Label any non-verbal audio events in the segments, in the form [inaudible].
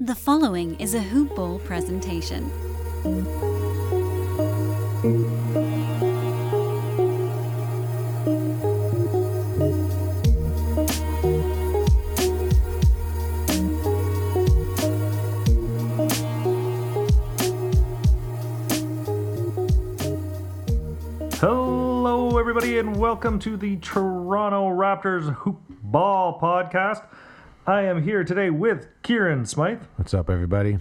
The following is a Hoop Ball presentation. Hello, everybody, and welcome to the Toronto Raptors Hoop Ball Podcast. I am here today with Kieran Smythe What's up, everybody?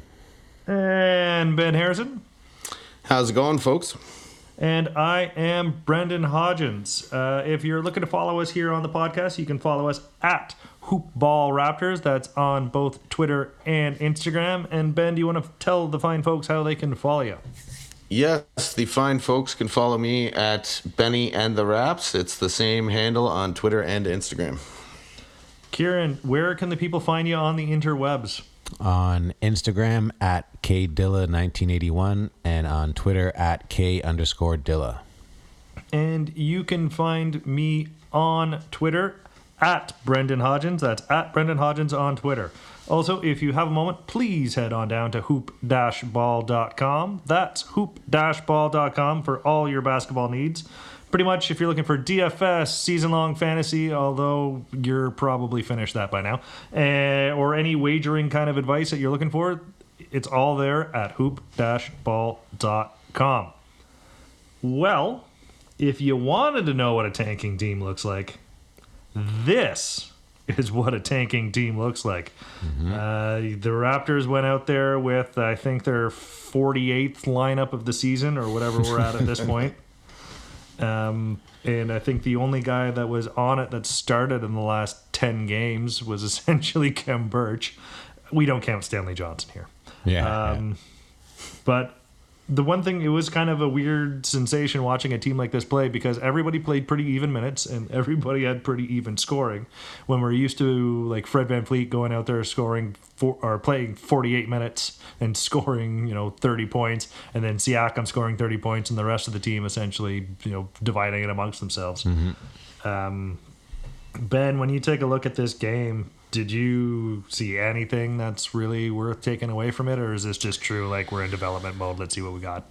and Ben Harrison, How's it going, folks? and I am Brendan Hodgins. Uh, if you're looking to follow us here on the podcast, you can follow us at Hoop Ball Raptors. That's on both Twitter and Instagram. And Ben, do you want to tell the fine folks how they can follow you? Yes, the fine folks can follow me at Benny and the Raps. It's the same handle on Twitter and Instagram. Kieran, where can the people find you on the interwebs? On Instagram at kdilla1981 and on Twitter at k underscore dilla. And you can find me on Twitter at Brendan Hodgins. That's at Brendan Hodgins on Twitter. Also, if you have a moment, please head on down to hoop-ball.com. That's hoop-ball.com for all your basketball needs. Pretty much, if you're looking for DFS, season long fantasy, although you're probably finished that by now, uh, or any wagering kind of advice that you're looking for, it's all there at hoop-ball.com. Well, if you wanted to know what a tanking team looks like, this is what a tanking team looks like. Uh, the Raptors went out there with, I think, their 48th lineup of the season or whatever we're at at this [laughs] point. Um, and I think the only guy that was on it that started in the last 10 games was [laughs] essentially Kem Birch. We don't count Stanley Johnson here. Yeah. Um, But the one thing, it was kind of a weird sensation watching a team like this play because everybody played pretty even minutes and everybody had pretty even scoring. When we're used to like Fred VanVleet going out there scoring four, or playing 48 minutes and [laughs] scoring, you know, 30 points, and then Siakam scoring 30 points and the rest of the team essentially, you know, dividing it amongst themselves. Um, ben, when you take a look at this game, did you see anything that's really worth taking away from it, or is this just true? Like we're in development mode. Let's see what we got.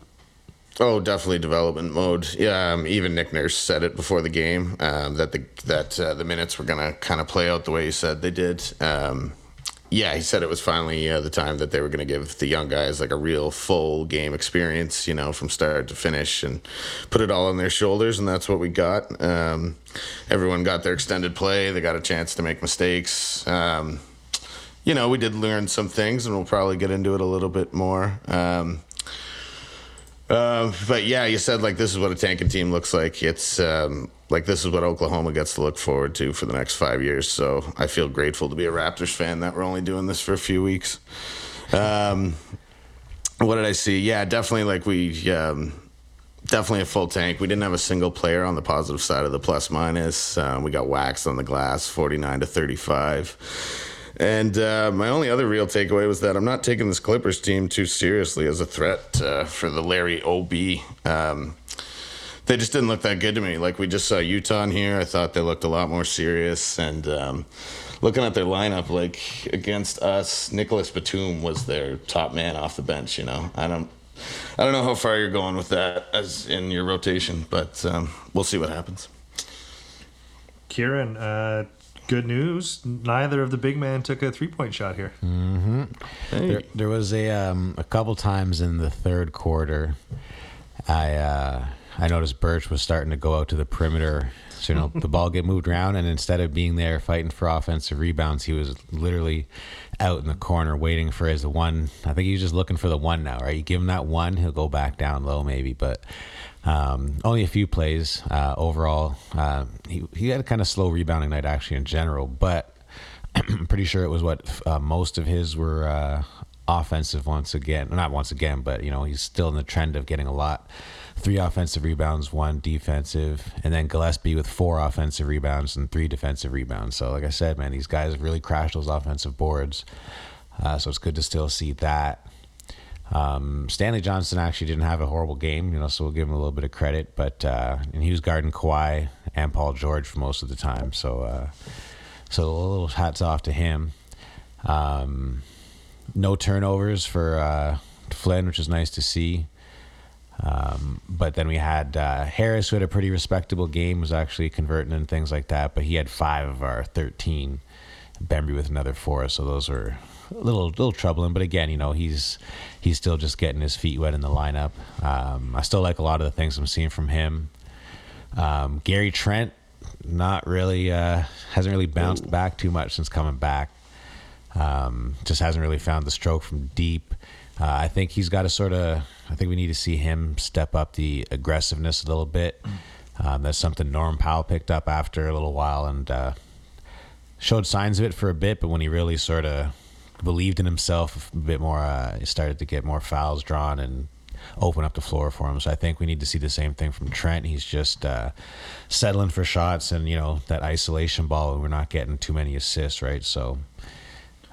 Oh, definitely development mode. Yeah, um, even Nick Nurse said it before the game um, that the that uh, the minutes were gonna kind of play out the way he said they did. Um, yeah, he said it was finally uh, the time that they were gonna give the young guys like a real full game experience, you know, from start to finish, and put it all on their shoulders, and that's what we got. Um, everyone got their extended play. They got a chance to make mistakes. Um, you know, we did learn some things, and we'll probably get into it a little bit more. Um, uh, but yeah, you said like this is what a tanking team looks like. It's um, like this is what Oklahoma gets to look forward to for the next five years. So I feel grateful to be a Raptors fan that we're only doing this for a few weeks. Um, what did I see? Yeah, definitely like we um, definitely a full tank. We didn't have a single player on the positive side of the plus minus. Um, we got waxed on the glass, forty nine to thirty five. And uh, my only other real takeaway was that I'm not taking this Clippers team too seriously as a threat uh, for the Larry OB. Um, they just didn't look that good to me. Like we just saw Utah here. I thought they looked a lot more serious. And um, looking at their lineup, like against us, Nicholas Batum was their top man off the bench. You know, I don't, I don't know how far you're going with that as in your rotation, but um, we'll see what happens. Kieran, uh, good news. Neither of the big man took a three point shot here. There, there was a um, a couple times in the third quarter, I uh, I noticed Birch was starting to go out to the perimeter. So you know the ball get moved around, and instead of being there fighting for offensive rebounds, he was literally out in the corner waiting for his one. I think he's just looking for the one now, right? You give him that one, he'll go back down low maybe, but um, only a few plays uh, overall. Uh, he he had a kind of slow rebounding night actually in general, but I'm [clears throat] pretty sure it was what uh, most of his were uh, offensive once again. Not once again, but you know he's still in the trend of getting a lot. Three offensive rebounds, one defensive, and then Gillespie with four offensive rebounds and three defensive rebounds. So, like I said, man, these guys really crashed those offensive boards. Uh, so it's good to still see that. Um, Stanley Johnson actually didn't have a horrible game, you know, so we'll give him a little bit of credit. But uh, and he was guarding Kawhi and Paul George for most of the time, so uh, so a little hats off to him. Um, no turnovers for uh, Flynn, which is nice to see. Um, but then we had uh, Harris, who had a pretty respectable game, was actually converting and things like that. But he had five of our 13. Bembry with another four, so those were a little little troubling. But again, you know, he's he's still just getting his feet wet in the lineup. Um, I still like a lot of the things I'm seeing from him. Um, Gary Trent, not really, uh, hasn't really bounced back too much since coming back. Um, just hasn't really found the stroke from deep. Uh, I think he's got to sort of. I think we need to see him step up the aggressiveness a little bit. Um, that's something Norm Powell picked up after a little while and uh, showed signs of it for a bit. But when he really sort of believed in himself a bit more, uh, he started to get more fouls drawn and open up the floor for him. So I think we need to see the same thing from Trent. He's just uh, settling for shots and you know that isolation ball. We're not getting too many assists, right? So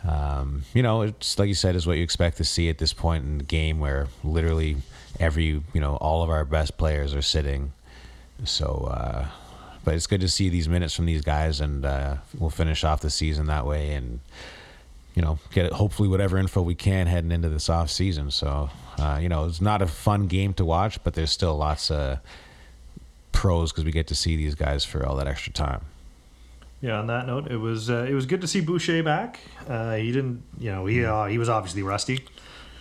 um, you know, it's like you said, is what you expect to see at this point in the game where literally every, you know, all of our best players are sitting. So, uh, but it's good to see these minutes from these guys, and uh, we'll finish off the season that way, and you know, get hopefully whatever info we can heading into this off season. So, uh, you know, it's not a fun game to watch, but there's still lots of pros because we get to see these guys for all that extra time. Yeah. On that note, it was uh, it was good to see Boucher back. Uh, he didn't, you know, he uh, he was obviously rusty.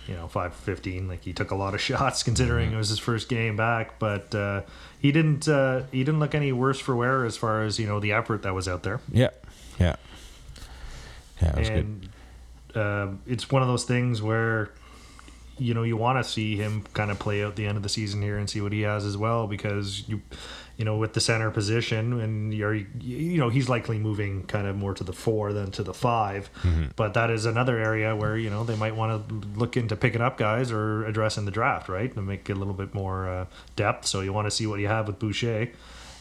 You know, five fifteen. Like he took a lot of [laughs] shots considering Mm-hmm. it was his first game back, but uh, he didn't uh, he didn't look any worse for wear as far as you know the effort that was out there. Yeah, yeah, yeah. It was good. and uh, it's one of those things where you know you want to see him kind of play out the end of the season here and see what he has as well because you you know with the center position and you're you know he's likely moving kind of more to the four than to the 5 but that is another area where you know they might want to look into picking up guys or addressing the draft right? And make it a little bit more uh, depth. So you want to see what you have with Boucher.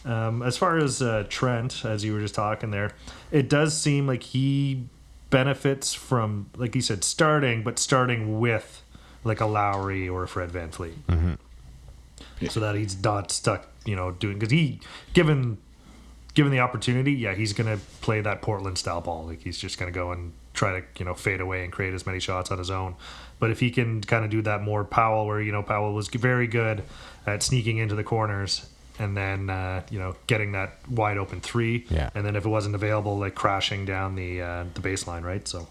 Um, as far as uh, Trent, as you were just talking there, it does seem like he benefits from, like you said, starting, but starting with like a Lowry or a Fred VanVleet. So that he's not stuck, you know, doing, because he, given given the opportunity, yeah, he's going to play that Portland style ball. Like he's just going to go and try to, you know, fade away and create as many shots on his own. But if he can kind of do that more Powell, where, you know, Powell was very good at sneaking into the corners and then, uh, you know, getting that wide open three. Yeah. And then if it wasn't available, like crashing down the, uh, the baseline, right? So,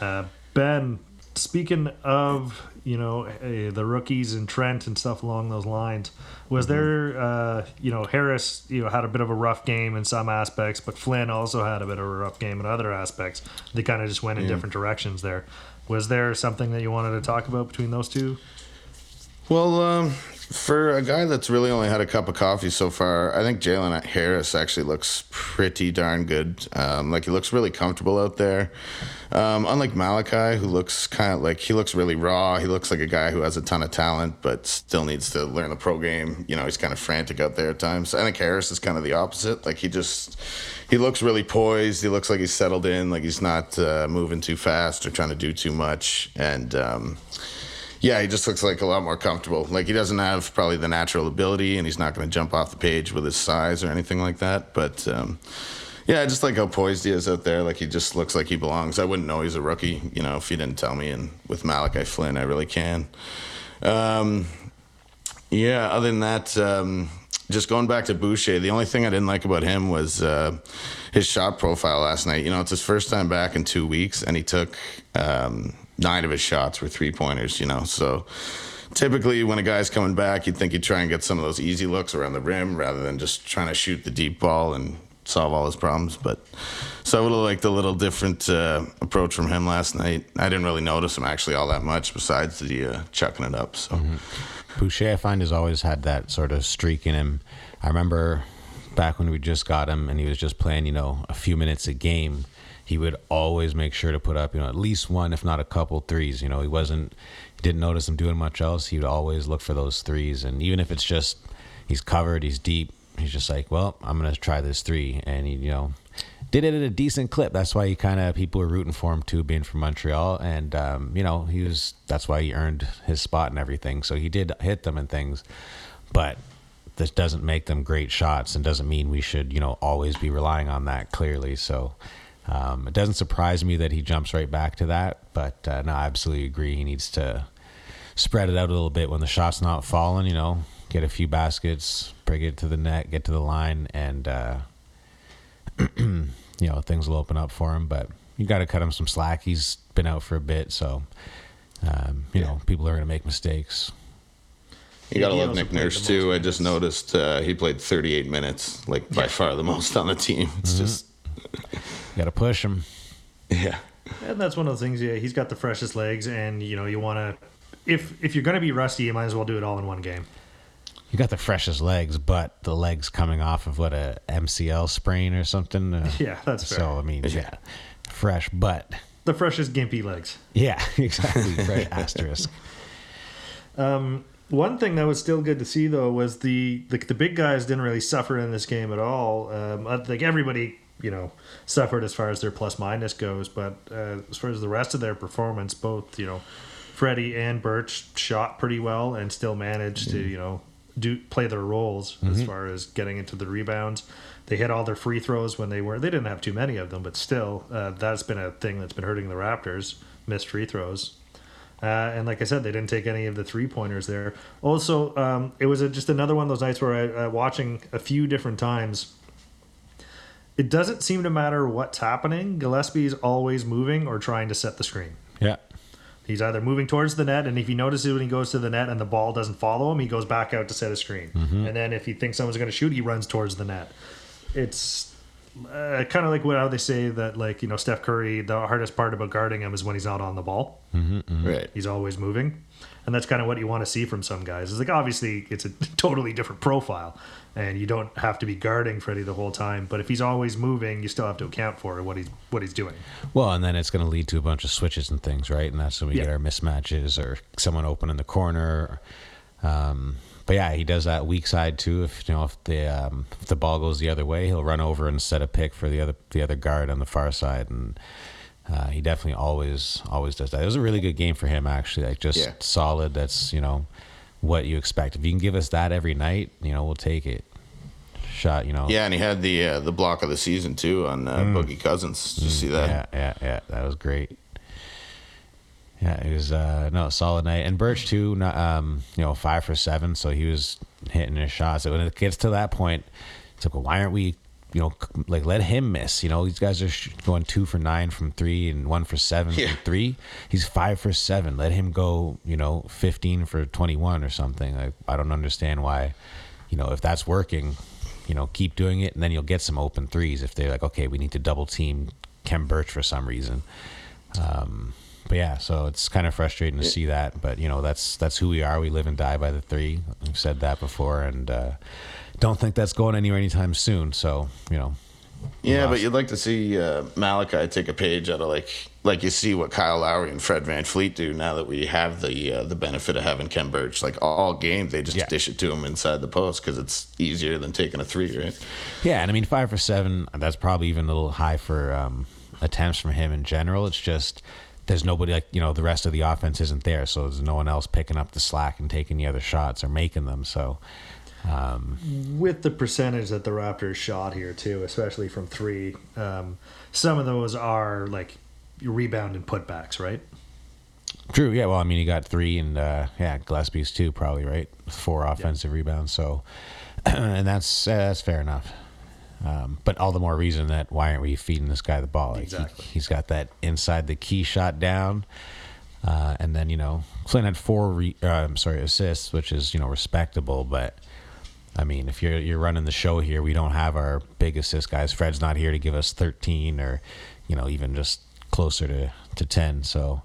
uh, Ben, speaking of you know eh, the rookies and Trent and stuff along those lines, was there uh, you know Harris you know had a bit of a rough game in some aspects, but Flynn also had a bit of a rough game in other aspects. They kind of just went in different directions there. Was there something that you wanted to talk about between those two? Well, um, for a guy that's really only had a cup of coffee so far, I think Jalen Harris actually looks pretty darn good. Um, like he looks really comfortable out there. Um, unlike Malachi, who looks kind of like he looks really raw. He looks like a guy who has a ton of talent, but still needs to learn the pro game. You know, he's kind of frantic out there at times. I think Harris is kind of the opposite. Like he just he looks really poised. He looks like he's settled in. Like he's not uh, moving too fast or trying to do too much. And um, yeah, he just looks like a lot more comfortable. Like he doesn't have probably the natural ability, and he's not going to jump off the page with his size or anything like that. But um, yeah, I just like how poised he is out there. Like he just looks like he belongs. I wouldn't know he's a rookie, you know, if he didn't tell me. And with Malachi Flynn, I really can. Um, yeah, other than that, um, just going back to Boucher, the only thing I didn't like about him was uh, his shot profile last night. You know, it's his first time back in two weeks, and he took um, nine of his shots were three pointers, you know, so. Typically, when a guy's coming back, you'd think he'd try and get some of those easy looks around the rim rather than just trying to shoot the deep ball and solve all his problems. But so I would have liked a little different uh, approach from him last night. I didn't really notice him actually all that much besides the uh, chucking it up. So. Boucher, I find, has always had that sort of streak in him. I remember back when we just got him and he was just playing, you know, a few minutes a game. He would always make sure to put up, you know, at least one, if not a couple threes. You know, he wasn't, didn't notice him doing much else. He would always look for those threes. And even if it's just, he's covered, he's deep, he's just like, well, I'm going to try this three. And he, you know, did it at a decent clip. That's why he kind of, people were rooting for him too, being from Montreal. And, um, you know, he was, that's why he earned his spot and everything. So he did hit them and things. But this doesn't make them great shots and doesn't mean we should, you know, always be relying on that clearly. So, Um, it doesn't surprise me that he jumps right back to that, but uh, no, I absolutely agree. He needs to spread it out a little bit when the shot's not falling. You know, get a few baskets, bring it to the net, get to the line, and uh, [clears throat] you know things will open up for him. But you got to cut him some slack. He's been out for a bit, so um, you know people are going to make mistakes. You gotta He love also Nick Nurse too. most I just noticed uh, he played 38 minutes, like by far the most on the team. [laughs] It's Mm-hmm. just Got to push him. yeah. And that's one of the things. Yeah, he's got the freshest legs, and you know you want to. If if you're going to be rusty, you might as well do it all in one game. You got the freshest legs, but the legs coming off of what a MCL sprain or something. Uh, [laughs] Yeah, that's fair. So I mean, yeah, fresh, but The freshest gimpy legs. yeah, [laughs] exactly. Fresh asterisk. One thing that was still good to see though was the the, the big guys didn't really suffer in this game at all. Um, I think everybody you know suffered as far as their plus minus goes, but uh, as far as the rest of their performance, both you know Freddie and Birch shot pretty well and still managed to you know do play their roles as far as getting into the rebounds. They hit all their free throws when they were. They didn't have too many of them, but still, uh, that's been a thing that's been hurting the Raptors. Missed free throws. Uh, and like I said, they didn't take any of the three pointers there. Also, um, it was a, just another one of those nights where I uh, watching a few different times. It doesn't seem to matter what's happening. Gillespie's always moving or trying to set the screen. Yeah, He's either moving towards the net, and if he notices when he goes to the net and the ball doesn't follow him, he goes back out to set a screen. And then if he thinks someone's going to shoot, he runs towards the net. It's uh, kind of like what how they say that like you know Steph Curry. The hardest part about guarding him is when he's not on the ball. Right. He's always moving, and that's kind of what you want to see from some guys. It's like obviously it's a [laughs] totally different profile, and you don't have to be guarding Freddie the whole time. But if he's always moving, you still have to account for what he's what he's doing. Well, and then it's going to lead to a bunch of switches and things, right? And that's when we Yeah. get our mismatches or someone open in the corner. Um, but yeah, he does that weak side too. If you know if the um, if the ball goes the other way, he'll run over and set a pick for the other the other guard on the far side, and uh, he definitely always always does that. It was a really good game for him actually, like just Yeah. solid. That's you know what you expect. If you can give us that every night, you know we'll take it. Shot, you know. Yeah, and he had the uh, the block of the season too on uh, Boogie Cousins. Did you see that? Mm. Yeah, yeah, yeah. That was great. Yeah, it was uh no solid night. And Birch too, not, um, you know, five for seven, so he was hitting his shots. So when it gets to that point, it's like, well, why aren't we, you know, like let him miss? You know, these guys are sh- going two for nine from three and one for seven Yeah. from three. He's five for seven. Let him go, you know, fifteen for twenty one or something. Like I don't understand why, you know, if that's working, you know, keep doing it, and then you'll get some open threes if they're like, okay, we need to double team Kem Birch for some reason. Um, but yeah, so it's kind of frustrating to see that. But you know, that's that's who we are. We live and die by the three. We've said that before, and uh, don't think that's going anywhere anytime soon. So you know, Yeah, lost. but you'd like to see uh, Malachi take a page out of like like you see what Kyle Lowry and Fred VanVleet do now that we have the uh, the benefit of having Kem Birch. Like all game, they just Yeah. dish it to him inside the post because it's easier than taking a three, right? yeah, and I mean five for seven. That's probably even a little high for um, attempts from him in general. It's just there's nobody like you know the rest of the offense isn't there, so there's no one else picking up the slack and taking the other shots or making them. So with the percentage that the Raptors shot here too, especially from three, um, some of those are like rebound and putbacks, right? True. Yeah. Well, I mean, he got three, and uh, yeah, Gillespie's two, probably right. Four offensive rebounds. So, [clears throat] and that's uh, that's fair enough. Um, but all the more reason that why aren't we feeding this guy the ball? Like Exactly. He, has got that inside the key shot down, uh, and then you know Flynn had four. Re- uh, I'm sorry, assists, which is you know respectable, but. I mean, if you're you're running the show here, we don't have our big assist guys. Fred's not here to give us 13 or, you know, even just closer to, to 10. So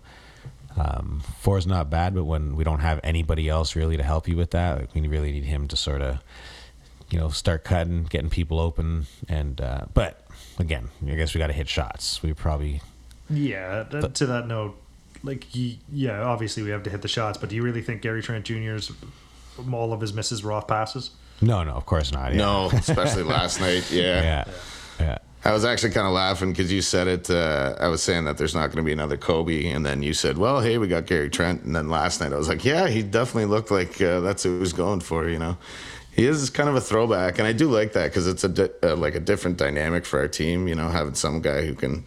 um, four is not bad, but when we don't have anybody else really to help you with that, like, we really need him to sort of, you know, start cutting, getting people open. And uh, but again, I guess we got to hit shots. We probably Yeah. That, to that note, like, y- yeah, obviously we have to hit the shots, but do you really think Gary Trent Jr.'s all of his misses were off passes? no, no, of course not. Yeah. No, especially last night. Yeah. yeah, yeah. I was actually kind of laughing because you said it. Uh, I was saying that there's not going to be another Kobe, and then you said, "Well, hey, we got Gary Trent." And then last night, I was like, "Yeah, he definitely looked like uh, that's who he was going for," you know. He is kind of a throwback, and I do like that because it's a di- uh, like a different dynamic for our team. You know, having some guy who can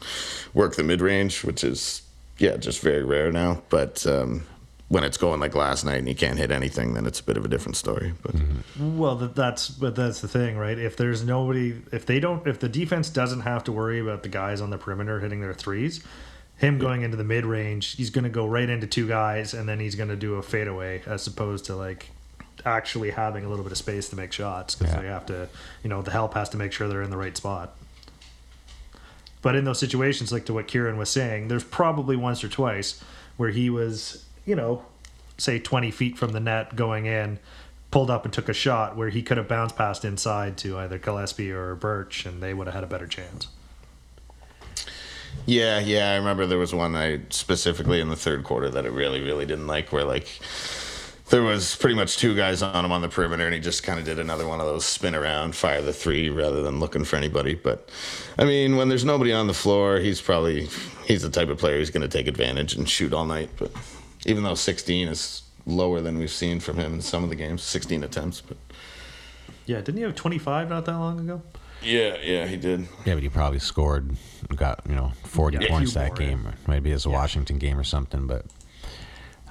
work the mid range, which is yeah, just very rare now. But um, when it's going like last night and he can't hit anything, then it's a bit of a different story. But Well, that's but that's the thing, right? If there's nobody, if they don't, if the defense doesn't have to worry about the guys on the perimeter hitting their threes, him going into the mid range, he's going to go right into two guys, and then he's going to do a fadeaway as opposed to like actually having a little bit of space to make shots because Yeah. they have to, you know, the help has to make sure they're in the right spot. But in those situations, like to what Kieran was saying, there's probably once or twice where he was, you know, say 20 feet from the net going in, pulled up and took a shot where he could have bounced past inside to either Gillespie or Birch, and they would have had a better chance. yeah, yeah, I remember there was one I specifically in the third quarter that I really, really didn't like, where like there was pretty much two guys on him on the perimeter, and he just kind of did another one of those spin around, fire the three rather than looking for anybody. But I mean, when there's nobody on the floor, he's probably he's the type of player who's going to take advantage and shoot all night. But even though 16 is lower than we've seen from him in some of the games, 16 attempts. But Yeah, didn't he have 25 not that long ago? yeah, yeah, he did. Yeah, but he probably scored, got you know, forty Yeah, points that more, yeah. game. Maybe it's a Washington game or something. But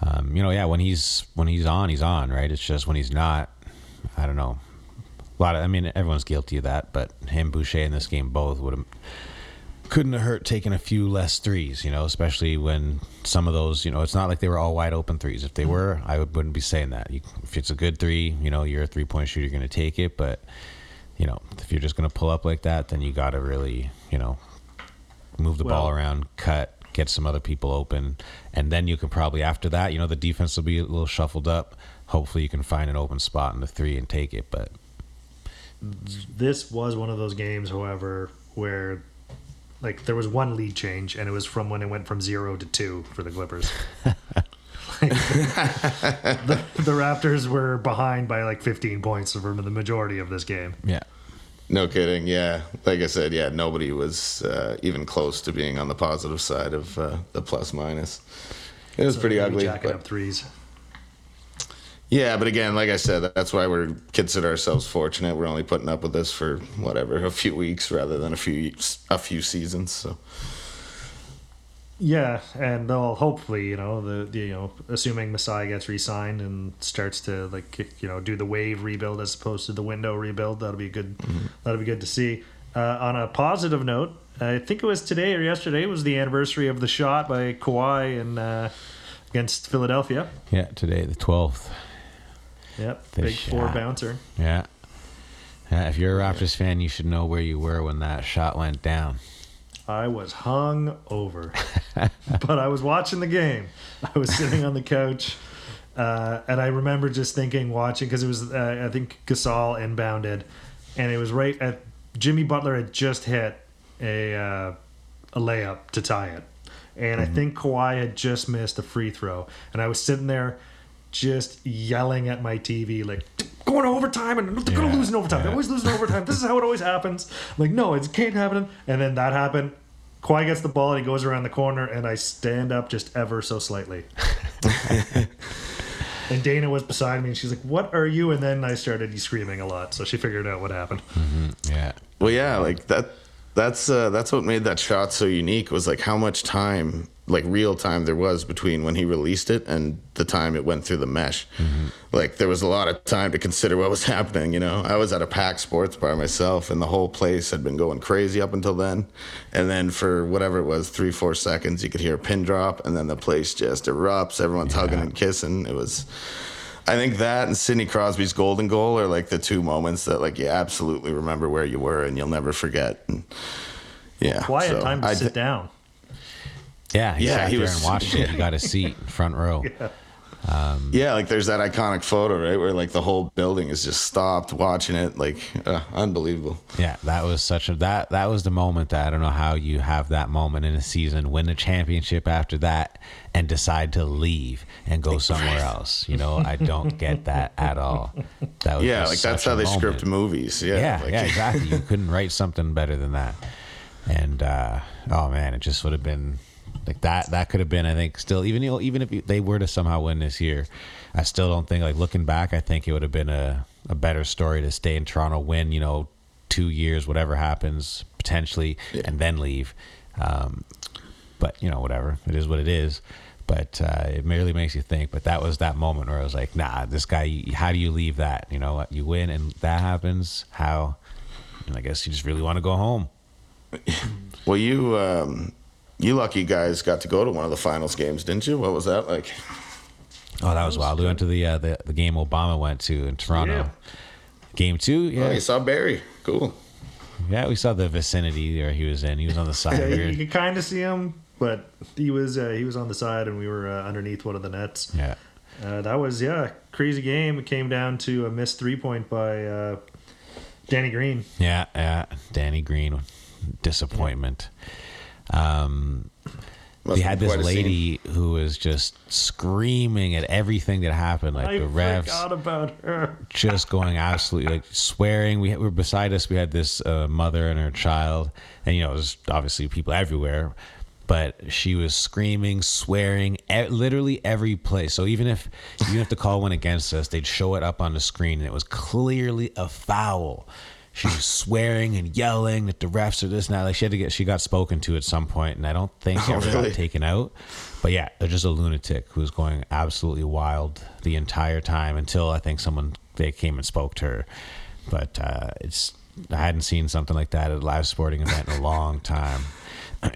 um, you know, yeah, when he's when he's on, he's on, right? It's just when he's not, I don't know. A lot of, I mean, everyone's guilty of that, but him, Boucher, in this game both would have couldn't have hurt taking a few less threes, you know, especially when some of those, you know, it's not like they were all wide open threes. If they were, I would, wouldn't be saying that. You, if it's a good three, you know, you're a three point shooter, you're going to take it. But, you know, if you're just going to pull up like that, then you got to really, you know, move the ball around, cut, get some other people open. And then you can probably, after that, you know, the defense will be a little shuffled up. Hopefully you can find an open spot in the three and take it. But This was one of those games, however, where like there was one lead change, and it was from when it went from zero to two for the Clippers. [laughs] Like, [laughs] the, the Raptors were behind by like 15 points for the majority of this game. yeah. No kidding. Yeah, like I said, yeah, nobody was uh, even close to being on the positive side of uh, the plus minus. It was pretty ugly. Jacking but- up threes. yeah, but again, like I said, that's why we're consider ourselves fortunate. We're only putting up with this for whatever a few weeks rather than a few a few seasons. So Yeah, and they'll hopefully, you know, the, the you know, assuming Masai gets re-signed and starts to like you know do the wave rebuild as opposed to the window rebuild, that'll be good. That'll be good to see. Uh, on a positive note, I think it was today or yesterday was the anniversary of the shot by Kawhi and uh, against Philadelphia. Yeah. Today, the 12th. Yep, The big four bouncer. Yeah. Yeah, if you're a Raptors fan, you should know where you were when that shot went down. I was hung over, [laughs] but I was watching the game. I was sitting on the couch, uh, and I remember just thinking, watching because it was uh, I think Gasol inbounded, and it was right at Jimmy Butler had just hit a uh, a layup to tie it, and I think Kawhi had just missed a free throw, and I was sitting there. Just yelling at my TV, like going to overtime, and they're gonna lose in overtime. They always lose in overtime. This is how it always happens. I'm like, no, it can't happen. And then that happened. Kawhi gets the ball and he goes around the corner, and I stand up just ever so slightly. [laughs] and Dana was beside me, and she's like, "What are you?" And then I started screaming a lot, so she figured out what happened. Yeah. Well, yeah, like that. That's uh, that's what made that shot so unique was like how much time, like real time, there was between when he released it and the time it went through the mesh. Mm-hmm. Like there was a lot of time to consider what was [laughs] happening. You know, I was at a packed sports bar myself, and the whole place had been going crazy up until then. And then for whatever it was, three four seconds, you could hear a pin drop, and then the place just erupts. Everyone's hugging and kissing. It was. I think that and Sidney Crosby's golden goal are like the two moments that like you absolutely remember where you were and you'll never forget. And, yeah, had so time to I sit thi- down. Yeah. He Yeah, sat he there was- and watched it. He [laughs] got a seat, front row. Yeah, like there's that iconic photo, right, where like the whole building is just stopped watching it, like uh, unbelievable. Yeah, that was such a that that was the moment that I don't know how you have that moment in a season, win the championship after that, and decide to leave and go somewhere else. You know, I don't get that at all. That was Yeah, like that's how they moment. script movies. Yeah, Yeah, like, yeah, [laughs] exactly. You couldn't write something better than that. And uh, oh man, it just would have been like that. That could have been, I think, still even you know, even if you, they were to somehow win this year, I still don't think like looking back, I think it would have been a a better story to stay in Toronto, win, you know, two years, whatever happens, potentially, and then leave. Um, but you know, whatever it is, what it is. But uh, it merely makes you think. But that was that moment where I was like, nah, this guy. How do you leave that? You know, you win and that happens. How? And I guess you just really want to go home. Well, you um, you lucky guys got to go to one of the finals games, didn't you? What was that like? Oh, that was wild. We went to the uh, the, the game Obama went to in Toronto. Yeah. Game two, yeah, you saw Barry. Cool. yeah. We saw the vicinity where he was in. He was on the side. [laughs] Yeah, you, could kind of see him, but he was uh, he was on the side, and we were uh, underneath one of the nets. yeah, Uh, that was yeah, crazy game. It came down to a missed three point by uh, Danny Green. yeah, yeah. Danny Green, disappointment. Um, Must we had this quite scene. lady who was just screaming at everything that happened, like I the refs. forgot about her. just going absolutely like swearing. We, we were beside us. We had this uh, mother and her child, and you know, there's obviously people everywhere. But she was screaming, swearing, e- literally every place. So even if even if the call went against us, they'd show it up on the screen, and it was clearly a foul. She was swearing and yelling that the refs are this and that. Like she had to get, she got spoken to at some point, and I don't think Oh, ever really? got taken out. But yeah, they're just a lunatic who was going absolutely wild the entire time until I think someone they came and spoke to her. But uh, it's I hadn't seen something like that at a live sporting event in a long time.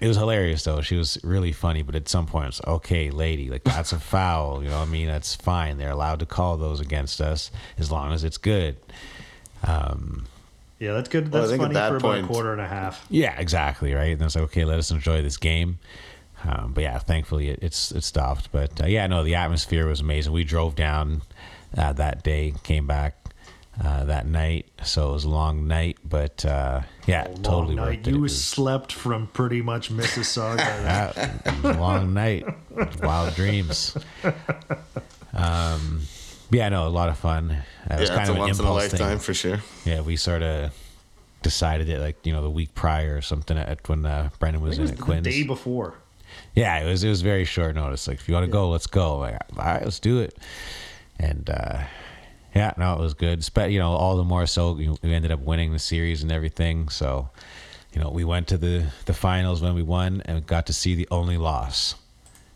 It was hilarious though. She was really funny, but at some point it's okay, lady, like that's a foul. You know what I mean? That's fine. They're allowed to call those against us as long as it's good. Yeah, that's good. Well, That's think funny that for about a quarter and a half. Yeah, exactly. Right. And it's like, okay, let us enjoy this game. Um, but yeah, thankfully it, it's it stopped. But uh, yeah, no, the atmosphere was amazing. We drove down uh, that day, came back uh, that night, so it was a long night. But uh, yeah, Long totally night. worth it. It You was- slept from pretty much Mississauga. [laughs] yeah, it was a long night, wild dreams. [laughs] Um, yeah, no, a lot of fun. Uh, it was Yeah, kind it's of a an once in a impulse lifetime thing. for sure. Yeah, we sort of decided it like you know the week prior or something at when uh, Brendan was it was in at the day before. Yeah, it was it was very short notice. Like if you want to go, let's go. Like all right, let's do it. And uh, yeah, no, it was good. Spe- you know, all the more so you we ended up winning the series and everything. So you know, we went to the the finals when we won and got to see the only loss.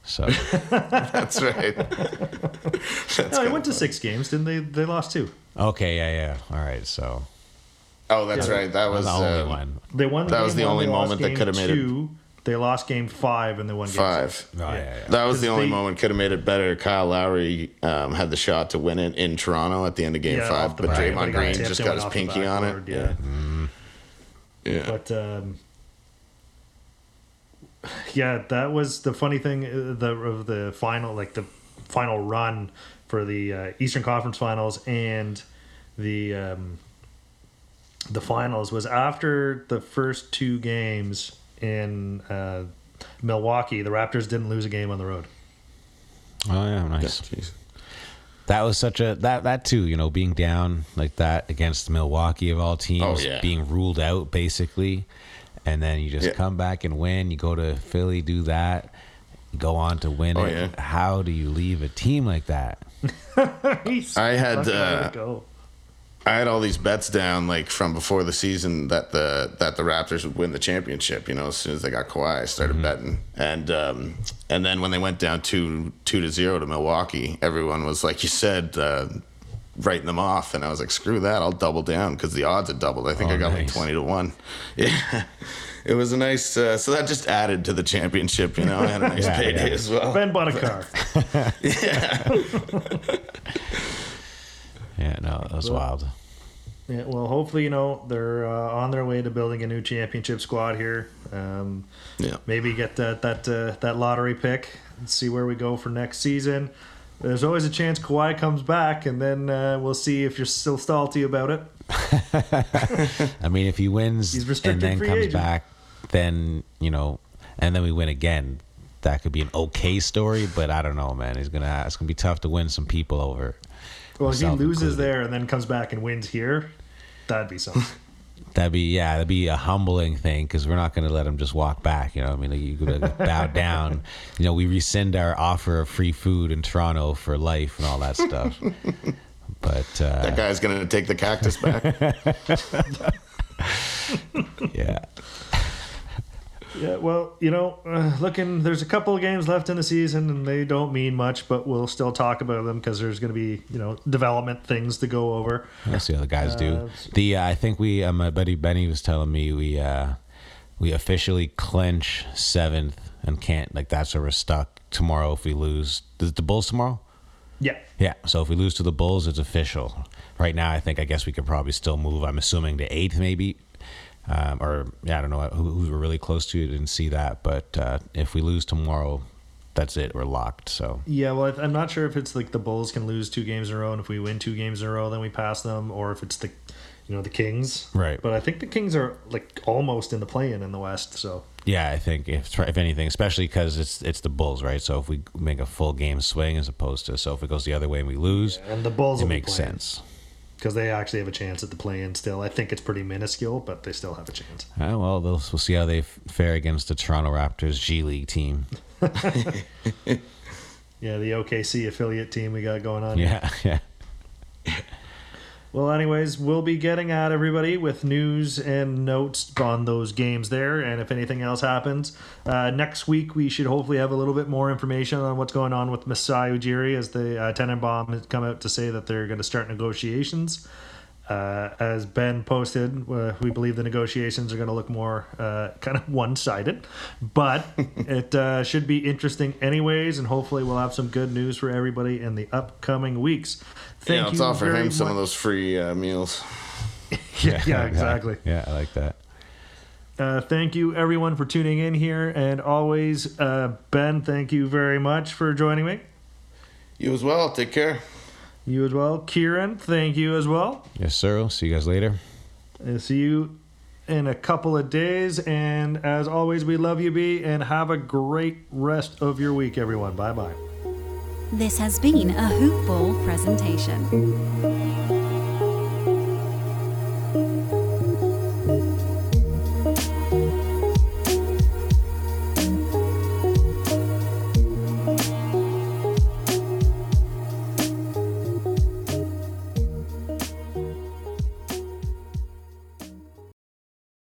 So [laughs] That's right. [laughs] No, they went to six games, didn't they? They lost two. okay, yeah, yeah, all right. So Oh, that's Yeah. right. That was the only um, one. They won. That was the only moment that could have made it- two, They lost game five and they won game five. six. Oh yeah, yeah. That was the only they- moment could have made it better. Kyle Lowry um, had the shot to win it in Toronto at the end of Game Yeah, Five, but back, Draymond but he got Green just got his pinky on it. backboard, Yeah. yeah. But um, yeah, that was the funny thing. uh, The of the final, like the final run for the uh, Eastern Conference Finals and the um, the finals was after the first two games in uh, Milwaukee. The Raptors didn't lose a game on the road. Oh yeah, nice. Jeez. That was such a that that too, you know, being down like that against Milwaukee of all teams, Oh, yeah. being ruled out basically, and then you just Yeah. come back and win. You go to Philly, do that, go on to win Oh, it. yeah. How do you leave a team like that? [laughs] I had, Fucking uh, it go. I had all these bets down like from before the season that the that the Raptors would win the championship. You know, as soon as they got Kawhi, I started betting, and um, and then when they went down two two to zero to Milwaukee, everyone was like you said. Uh, Writing them off, and I was like, "Screw that! I'll double down because the odds had doubled. I think Oh, I got like twenty to one. [laughs] Yeah, it was a nice. Uh, so that just added to the championship. You know, I had a nice [laughs] Yeah, payday yeah. as well. Ben bought a car. [laughs] Yeah, yeah, no, that was wild. Yeah, well, hopefully, you know, they're uh, on their way to building a new championship squad here. Um, Yeah. maybe get that that uh, that lottery pick and see where we go for next season. There's always a chance Kawhi comes back, and then uh, we'll see if you're still salty about it. [laughs] I mean, if he wins He's and then comes agent. back, then you know, and then we win again. That could be an okay story, but I don't know, man. He's gonna it's gonna be tough to win some people over. Well, if he loses included. there and then comes back and wins here, that'd be something. That'd be yeah, that'd be a humbling thing because we're not going to let him just walk back. You know, I mean, you could like, [laughs] bow down. You know, we rescind our offer of free food in Toronto for life and all that stuff. [laughs] But uh, That guy's gonna take the cactus back. [laughs] yeah, Yeah, well, you know, uh, looking, there's a couple of games left in the season, and they don't mean much, but we'll still talk about them because there's going to be, you know, development things to go over. we'll see how the guys Uh, do. The uh, I think we, uh, my buddy Benny was telling me we uh, we officially clinch seventh and can't like that's where we're stuck tomorrow if we lose. The, the Bulls tomorrow. Yeah. Yeah, so if we lose to the Bulls, it's official. Right now, I think I guess we could probably still move. I'm assuming to eighth, maybe, um, or yeah, I don't know who, who we're really close to. Didn't see that, but uh, if we lose tomorrow, that's it. We're locked. So Yeah, well, I'm not sure if it's like the Bulls can lose two games in a row, and if we win two games in a row, then we pass them, or if it's the, you know, the Kings. Right. But I think the Kings are like almost in the play-in in the West. So yeah, I think if if anything, especially because it's it's the Bulls, right? So if we make a full game swing as opposed to so if it goes the other way and we lose, and the Bulls it makes sense. Because they actually have a chance at the play-in still. I think it's pretty minuscule, but they still have a chance. Uh, well, we'll see how they fare against the Toronto Raptors G League team. [laughs] [laughs] Yeah, the OKC affiliate team we got going on. Yeah, yeah. Well, anyways, we'll be getting at everybody with news and notes on those games there. And if anything else happens, uh, next week we should hopefully have a little bit more information on what's going on with Masai Ujiri as the uh, Tanenbaum has come out to say that they're going to start negotiations. Uh, as Ben posted, uh, we believe the negotiations are going to look more uh, kind of one sided, but [laughs] it uh, should be interesting anyways. And hopefully, we'll have some good news for everybody in the upcoming weeks. Thank yeah, let's you offer very him some of those free uh, meals. [laughs] yeah, yeah, [laughs] exactly. Yeah, I like that. Uh, thank you, everyone, for tuning in here. And always, uh, Ben, thank you very much for joining me. You as well. Take care. You as well. Kieran, thank you as well. Yes, sir. We'll see you guys later. And see you in a couple of days. And as always, we love you, B, and have a great rest of your week, everyone. Bye bye. This has been a Hoop Ball presentation.